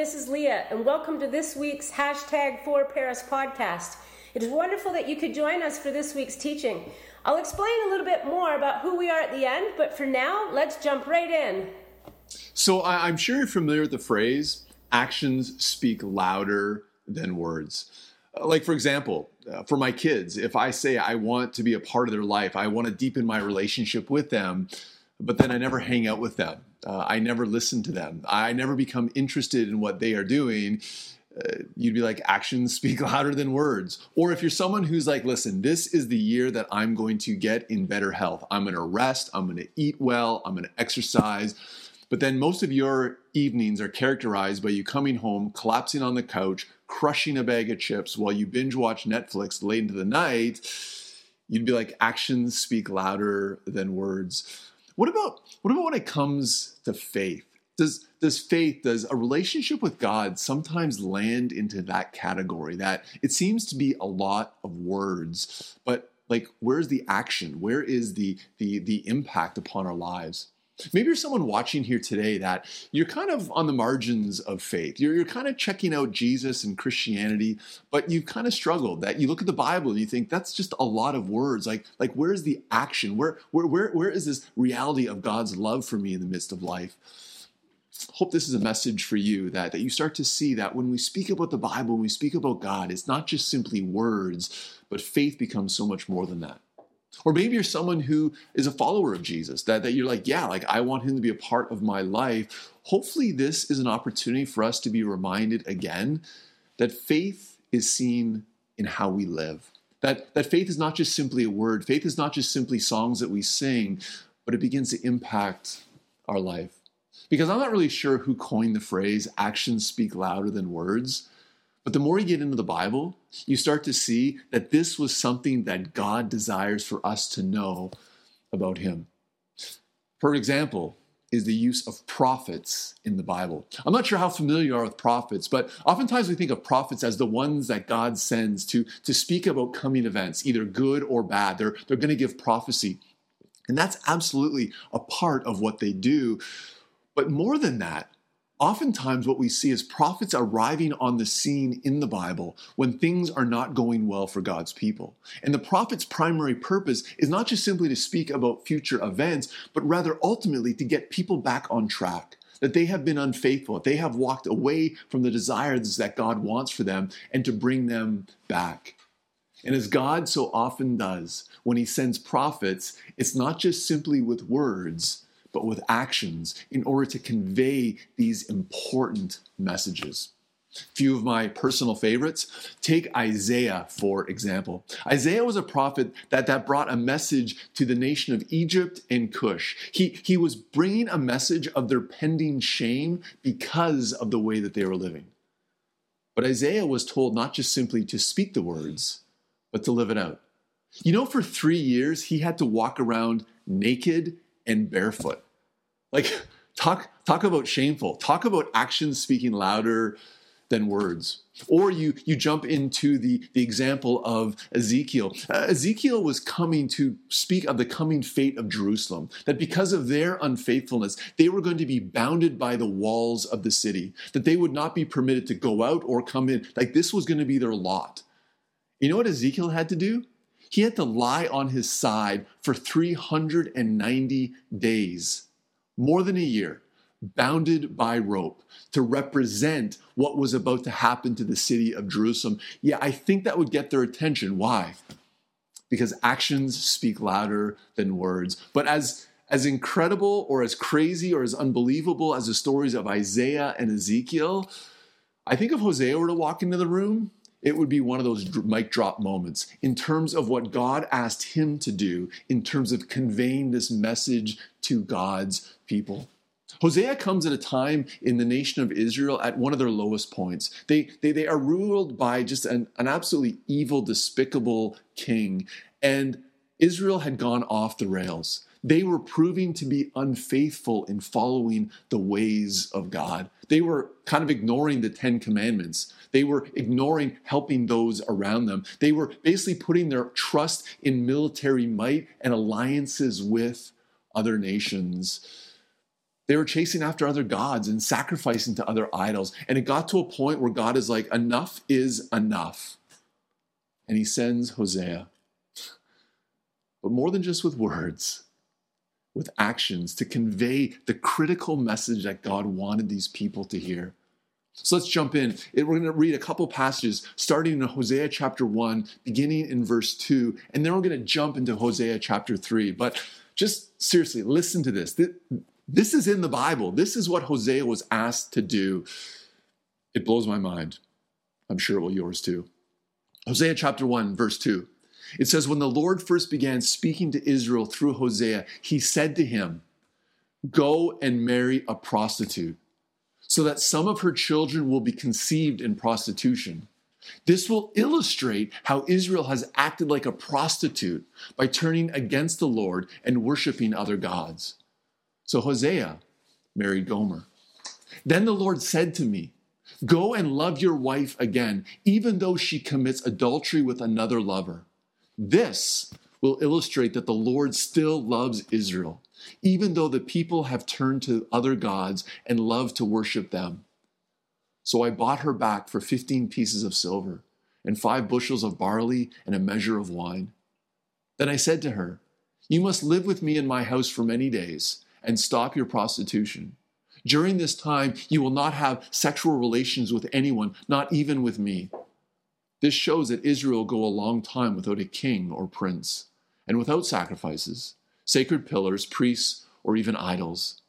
this is Leah, and welcome to this week's hashtag for Paris podcast. It is wonderful that you could join us for this week's teaching. I'll explain a little bit more about who we are at the end, but for now, let's jump right in. So I'm sure you're familiar with the phrase actions speak louder than words. Uh, like, for example, uh, for my kids, if I say I want to be a part of their life, I want to deepen my relationship with them, but then I never hang out with them. Uh, I never listen to them. I never become interested in what they are doing. Uh, you'd be like, actions speak louder than words. Or if you're someone who's like, listen, this is the year that I'm going to get in better health. I'm going to rest. I'm going to eat well. I'm going to exercise. But then most of your evenings are characterized by you coming home, collapsing on the couch, crushing a bag of chips while you binge watch Netflix late into the night. You'd be like, actions speak louder than words. What about what about when it comes to faith? Does does faith, does a relationship with God sometimes land into that category that it seems to be a lot of words, but like where's the action? Where is the the the impact upon our lives? Maybe you're someone watching here today that you're kind of on the margins of faith. You're, you're kind of checking out Jesus and Christianity, but you've kind of struggled. That you look at the Bible and you think that's just a lot of words. Like, like where's the action? Where, where, where, where is this reality of God's love for me in the midst of life? Hope this is a message for you that, that you start to see that when we speak about the Bible, when we speak about God, it's not just simply words, but faith becomes so much more than that. Or maybe you're someone who is a follower of Jesus, that, that you're like, yeah, like I want him to be a part of my life. Hopefully, this is an opportunity for us to be reminded again that faith is seen in how we live. That, that faith is not just simply a word, faith is not just simply songs that we sing, but it begins to impact our life. Because I'm not really sure who coined the phrase actions speak louder than words. But the more you get into the Bible, you start to see that this was something that God desires for us to know about Him. For example, is the use of prophets in the Bible. I'm not sure how familiar you are with prophets, but oftentimes we think of prophets as the ones that God sends to, to speak about coming events, either good or bad. They're, they're going to give prophecy. And that's absolutely a part of what they do. But more than that, Oftentimes, what we see is prophets arriving on the scene in the Bible when things are not going well for God's people. And the prophet's primary purpose is not just simply to speak about future events, but rather ultimately to get people back on track. That they have been unfaithful, they have walked away from the desires that God wants for them, and to bring them back. And as God so often does, when He sends prophets, it's not just simply with words, but with actions in order to convey these important messages. Few of my personal favorites. Take Isaiah, for example. Isaiah was a prophet that, that brought a message to the nation of Egypt and Cush. He, he was bringing a message of their pending shame because of the way that they were living. But Isaiah was told not just simply to speak the words, but to live it out. You know, for three years, he had to walk around naked and barefoot. Like talk talk about shameful. Talk about actions speaking louder than words. Or you you jump into the the example of Ezekiel. Uh, Ezekiel was coming to speak of the coming fate of Jerusalem. That because of their unfaithfulness, they were going to be bounded by the walls of the city. That they would not be permitted to go out or come in. Like this was going to be their lot. You know what Ezekiel had to do? He had to lie on his side for 390 days, more than a year, bounded by rope to represent what was about to happen to the city of Jerusalem. Yeah, I think that would get their attention. Why? Because actions speak louder than words. But as as incredible or as crazy or as unbelievable as the stories of Isaiah and Ezekiel, I think if Hosea were to walk into the room, it would be one of those mic drop moments in terms of what God asked him to do, in terms of conveying this message to God's people. Hosea comes at a time in the nation of Israel at one of their lowest points. They, they, they are ruled by just an, an absolutely evil, despicable king, and Israel had gone off the rails. They were proving to be unfaithful in following the ways of God. They were kind of ignoring the Ten Commandments. They were ignoring helping those around them. They were basically putting their trust in military might and alliances with other nations. They were chasing after other gods and sacrificing to other idols. And it got to a point where God is like, enough is enough. And he sends Hosea. But more than just with words, with actions to convey the critical message that God wanted these people to hear. So let's jump in. We're going to read a couple passages starting in Hosea chapter 1, beginning in verse 2, and then we're going to jump into Hosea chapter 3. But just seriously, listen to this. This is in the Bible. This is what Hosea was asked to do. It blows my mind. I'm sure it will yours too. Hosea chapter 1, verse 2. It says, When the Lord first began speaking to Israel through Hosea, he said to him, Go and marry a prostitute, so that some of her children will be conceived in prostitution. This will illustrate how Israel has acted like a prostitute by turning against the Lord and worshiping other gods. So Hosea married Gomer. Then the Lord said to me, Go and love your wife again, even though she commits adultery with another lover. This will illustrate that the Lord still loves Israel, even though the people have turned to other gods and love to worship them. So I bought her back for 15 pieces of silver and five bushels of barley and a measure of wine. Then I said to her, You must live with me in my house for many days and stop your prostitution. During this time, you will not have sexual relations with anyone, not even with me. This shows that Israel will go a long time without a king or prince, and without sacrifices, sacred pillars, priests, or even idols.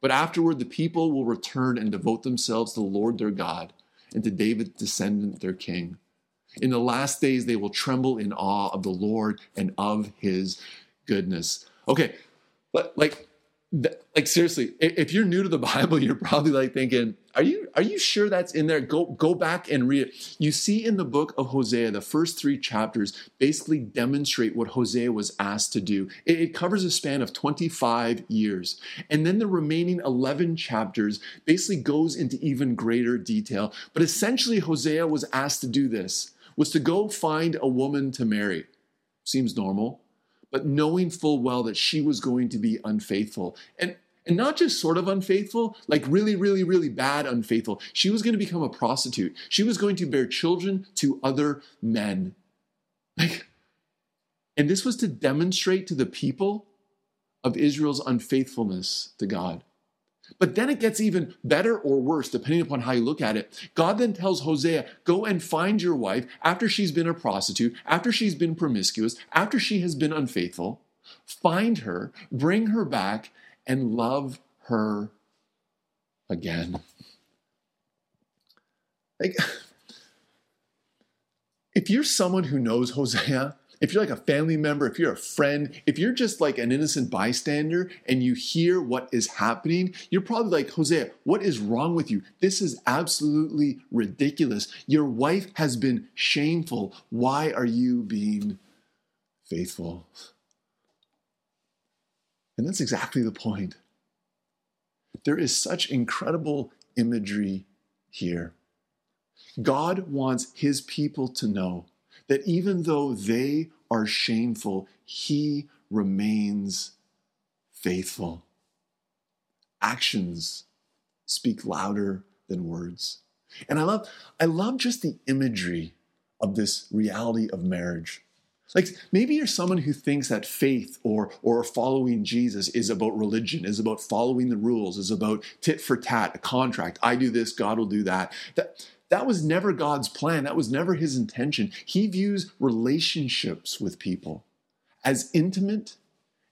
But afterward, the people will return and devote themselves to the Lord their God and to David's descendant, their king. In the last days, they will tremble in awe of the Lord and of his goodness. Okay, but like like seriously if you're new to the bible you're probably like thinking are you are you sure that's in there? Go go back and read it. You see in the book of hosea the first three chapters basically demonstrate what hosea was asked to do. It, it covers a span of 25 years and then the remaining 11 chapters basically goes into even greater detail. But essentially hosea was asked to do this was to go find a woman to marry. Seems normal but knowing full well that she was going to be unfaithful. And and not just sort of unfaithful, like really, really, really bad unfaithful. She was going to become a prostitute. She was going to bear children to other men. Like, and this was to demonstrate to the people of Israel's unfaithfulness to God. But then it gets even better or worse, depending upon how you look at it. God then tells Hosea, Go and find your wife after she's been a prostitute, after she's been promiscuous, after she has been unfaithful. Find her, bring her back, and love her again. Like, if you're someone who knows Hosea, if you're like a family member, if you're a friend, if you're just like an innocent bystander and you hear what is happening, you're probably like, Hosea, what is wrong with you? This is absolutely ridiculous. Your wife has been shameful. Why are you being faithful? And that's exactly the point. There is such incredible imagery here. God wants his people to know that even though they are shameful, he remains faithful. Actions speak louder than words. And I love, I love just the imagery of this reality of marriage. Like maybe you're someone who thinks that faith or or following Jesus is about religion, is about following the rules, is about tit for tat, a contract. I do this, God will do that. That that was never God's plan. That was never his intention. He views relationships with people as intimate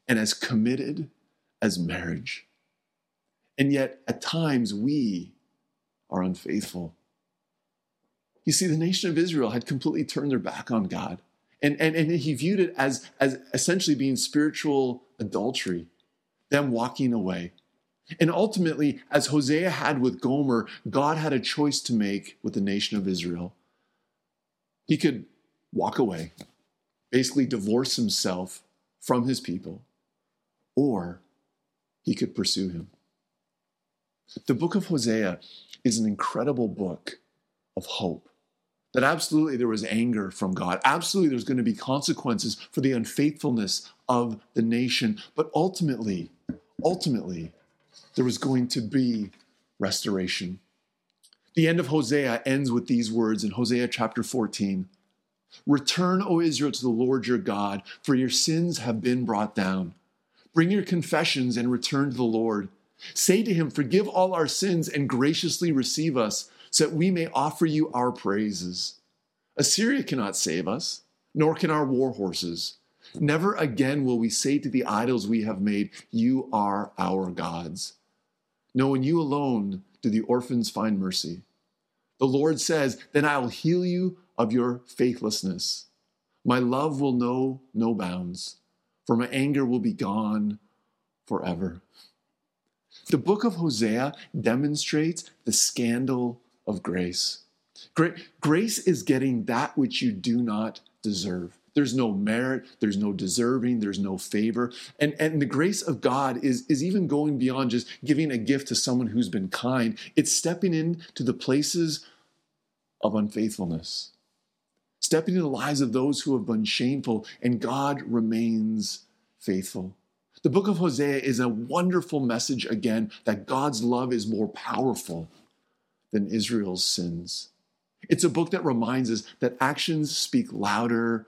and as committed as marriage. And yet, at times, we are unfaithful. You see, the nation of Israel had completely turned their back on God. And, and, and he viewed it as, as essentially being spiritual adultery, them walking away. And ultimately, as Hosea had with Gomer, God had a choice to make with the nation of Israel. He could walk away, basically divorce himself from his people, or he could pursue him. The book of Hosea is an incredible book of hope. That absolutely there was anger from God. Absolutely there's going to be consequences for the unfaithfulness of the nation. But ultimately, ultimately, there was going to be restoration. The end of Hosea ends with these words in Hosea chapter 14 Return, O Israel, to the Lord your God, for your sins have been brought down. Bring your confessions and return to the Lord. Say to him, Forgive all our sins and graciously receive us, so that we may offer you our praises. Assyria cannot save us, nor can our war horses. Never again will we say to the idols we have made, You are our gods. No, in you alone do the orphans find mercy. The Lord says, Then I will heal you of your faithlessness. My love will know no bounds, for my anger will be gone forever. The book of Hosea demonstrates the scandal of grace. Grace is getting that which you do not deserve. There's no merit, there's no deserving, there's no favor. And, and the grace of God is, is even going beyond just giving a gift to someone who's been kind. It's stepping into the places of unfaithfulness, stepping into the lives of those who have been shameful, and God remains faithful. The book of Hosea is a wonderful message again that God's love is more powerful than Israel's sins. It's a book that reminds us that actions speak louder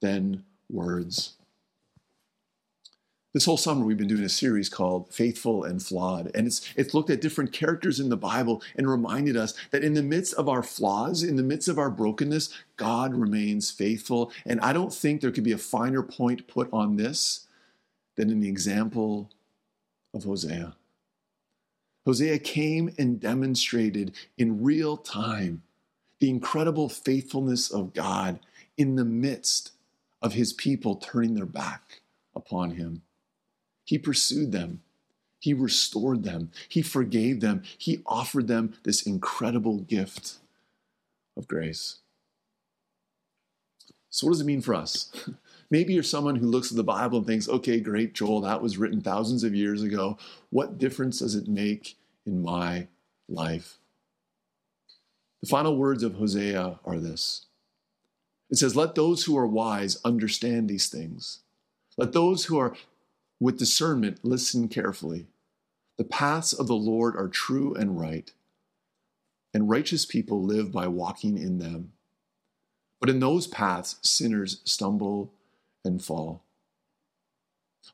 than words. This whole summer, we've been doing a series called Faithful and Flawed. And it's, it's looked at different characters in the Bible and reminded us that in the midst of our flaws, in the midst of our brokenness, God remains faithful. And I don't think there could be a finer point put on this than in the example of Hosea. Hosea came and demonstrated in real time the incredible faithfulness of God in the midst of his people turning their back upon him. He pursued them. He restored them. He forgave them. He offered them this incredible gift of grace. So, what does it mean for us? Maybe you're someone who looks at the Bible and thinks, okay, great, Joel, that was written thousands of years ago. What difference does it make in my life? The final words of Hosea are this it says, Let those who are wise understand these things. Let those who are with discernment listen carefully. The paths of the Lord are true and right, and righteous people live by walking in them. But in those paths, sinners stumble and fall.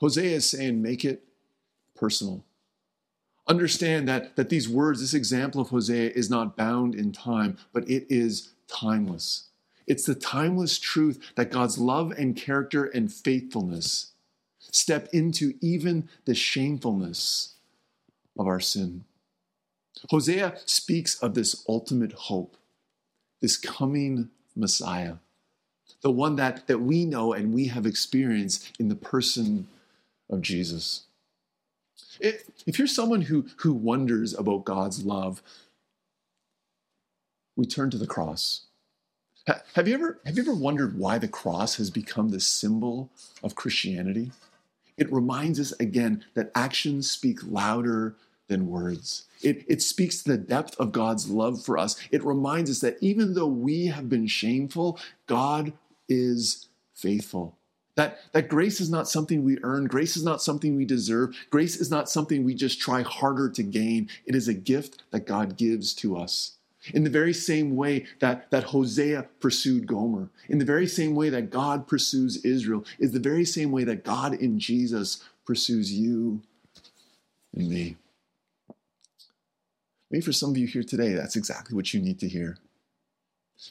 Hosea is saying, make it personal. Understand that, that these words, this example of Hosea, is not bound in time, but it is timeless. It's the timeless truth that God's love and character and faithfulness step into even the shamefulness of our sin. Hosea speaks of this ultimate hope, this coming Messiah, the one that, that we know and we have experienced in the person of Jesus. If, you're someone who, who wonders about God's love, we turn to the cross. Have you ever have you ever wondered why the cross has become the symbol of Christianity? It reminds us again that actions speak louder than words. It, it speaks to the depth of God's love for us. It reminds us that even though we have been shameful, God is faithful. That, that grace is not something we earn. Grace is not something we deserve. Grace is not something we just try harder to gain. It is a gift that God gives to us. In the very same way that, that Hosea pursued Gomer, in the very same way that God pursues Israel, is the very same way that God in Jesus pursues you and me. Maybe for some of you here today, that's exactly what you need to hear.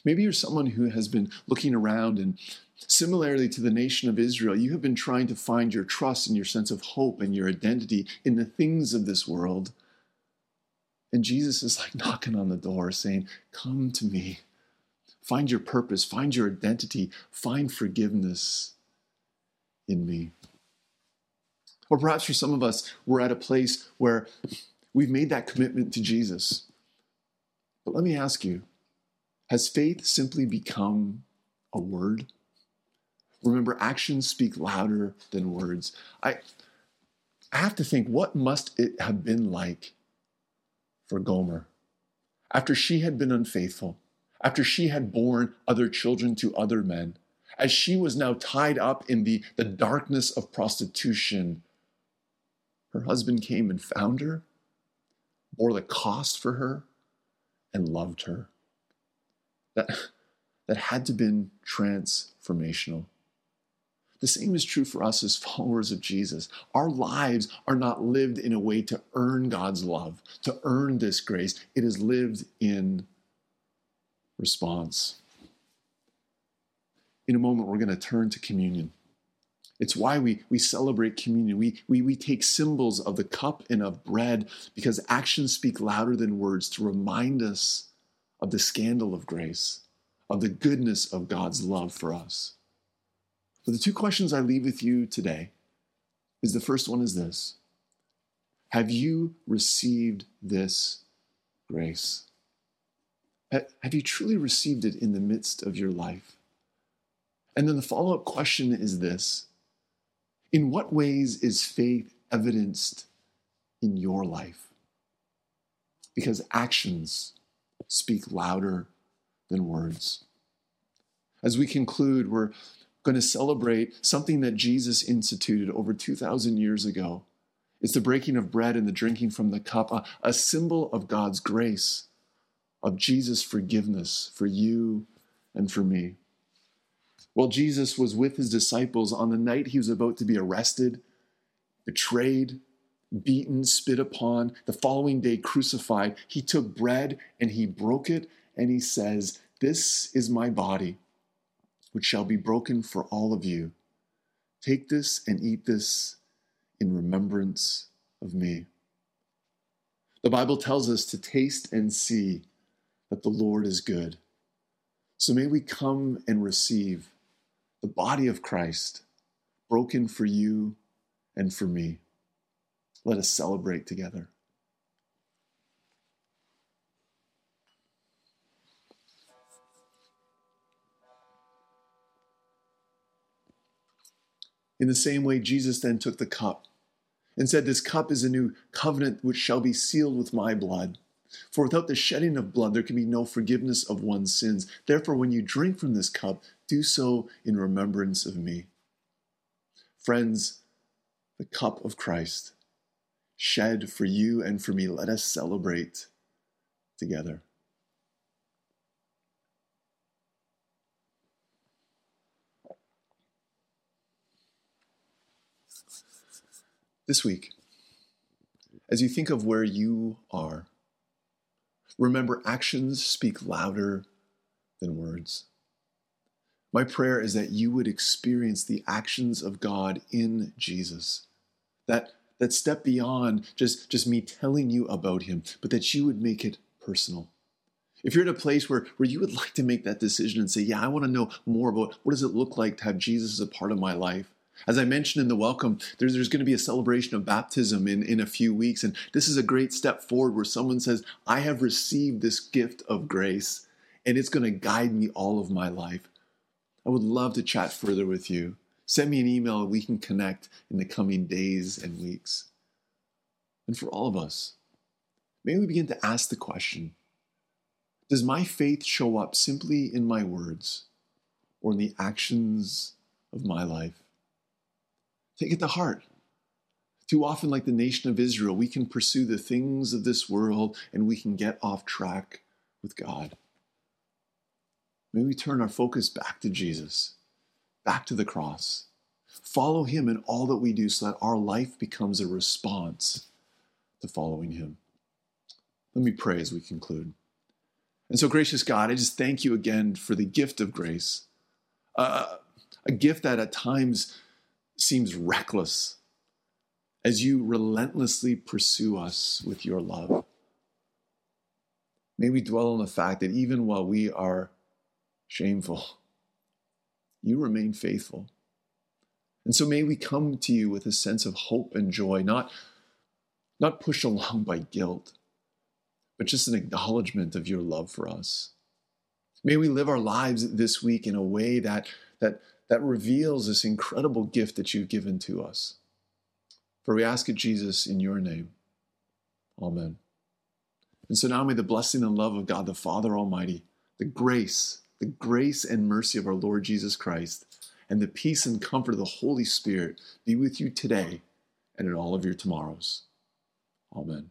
Maybe you're someone who has been looking around and similarly to the nation of Israel, you have been trying to find your trust and your sense of hope and your identity in the things of this world and Jesus is like knocking on the door saying, Come to me. Find your purpose, find your identity, find forgiveness in me. Or perhaps for some of us, we're at a place where we've made that commitment to Jesus. But let me ask you has faith simply become a word? Remember, actions speak louder than words. I, I have to think, what must it have been like for Gomer. After she had been unfaithful, after she had borne other children to other men, as she was now tied up in the, the darkness of prostitution, her husband came and found her bore the cost for her, and loved her. That, that had to been transformational. The same is true for us as followers of Jesus. Our lives are not lived in a way to earn God's love, to earn this grace. It is lived in response. In a moment, we're going to turn to communion. It's why we, we celebrate communion. We, we, we take symbols of the cup and of bread because actions speak louder than words to remind us of the scandal of grace, of the goodness of God's love for us. So the two questions I leave with you today is the first one is this. Have you received this grace? Have you truly received it in the midst of your life? And then the follow up question is this In what ways is faith evidenced in your life? Because actions speak louder than words. As we conclude, we're going to celebrate something that Jesus instituted over 2,000 years ago. It's the breaking of bread and the drinking from the cup, a, a symbol of God's grace, of Jesus' forgiveness for you and for me. While Jesus was with his disciples on the night he was about to be arrested, betrayed, beaten, spit upon, the following day crucified, he took bread and he broke it and he says, This is my body which shall be broken for all of you. Take this and eat this in remembrance of me. The Bible tells us to taste and see that the Lord is good. So may we come and receive the body of Christ, broken for you and for me. Let us celebrate together. In the same way, Jesus then took the cup and said, This cup is a new covenant which shall be sealed with my blood. For without the shedding of blood, there can be no forgiveness of one's sins. Therefore, when you drink from this cup, do so in remembrance of me. Friends, the cup of Christ, shed for you and for me, let us celebrate together. This week, as you think of where you are, remember actions speak louder than words. My prayer is that you would experience the actions of God in Jesus. That, that step beyond just, just me telling you about him, but that you would make it personal. If you're in a place where, where you would like to make that decision and say, Yeah, I want to know more about what does it look like to have Jesus as a part of my life, as I mentioned in the welcome, there's, there's going to be a celebration of baptism in, in a few weeks. And this is a great step forward where someone says, I have received this gift of grace and it's going to guide me all of my life. I would love to chat further with you. Send me an email and we can connect in the coming days and weeks. And for all of us, may we begin to ask the question Does my faith show up simply in my words or in the actions of my life? Take it to heart. Too often, like the nation of Israel, we can pursue the things of this world and we can get off track with God. May we turn our focus back to Jesus, back to the cross. Follow Him in all that we do so that our life becomes a response to following Him. Let me pray as we conclude. And so, gracious God, I just thank you again for the gift of grace, uh, a gift that at times seems reckless as you relentlessly pursue us with your love. May we dwell on the fact that even while we are shameful, you remain faithful. And so may we come to you with a sense of hope and joy, not, not pushed along by guilt, but just an acknowledgement of your love for us. May we live our lives this week in a way that, that that reveals this incredible gift that you've given to us. For we ask it, Jesus, in your name. Amen. And so now may the blessing and love of God the Father Almighty, the grace, the grace and mercy of our Lord Jesus Christ, and the peace and comfort of the Holy Spirit be with you today and in all of your tomorrows. Amen.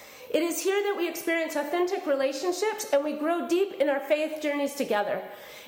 It is here that we experience authentic relationships and we grow deep in our faith journeys together.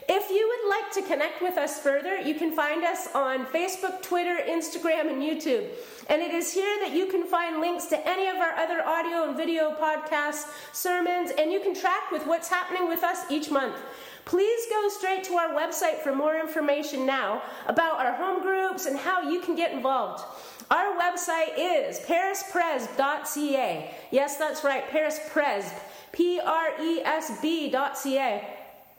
If you would like to connect with us further, you can find us on Facebook, Twitter, Instagram, and YouTube. And it is here that you can find links to any of our other audio and video podcasts, sermons, and you can track with what's happening with us each month. Please go straight to our website for more information now about our home groups and how you can get involved. Our website is parispresb.ca. Yes, that's right, parispresb. P R E S B.ca.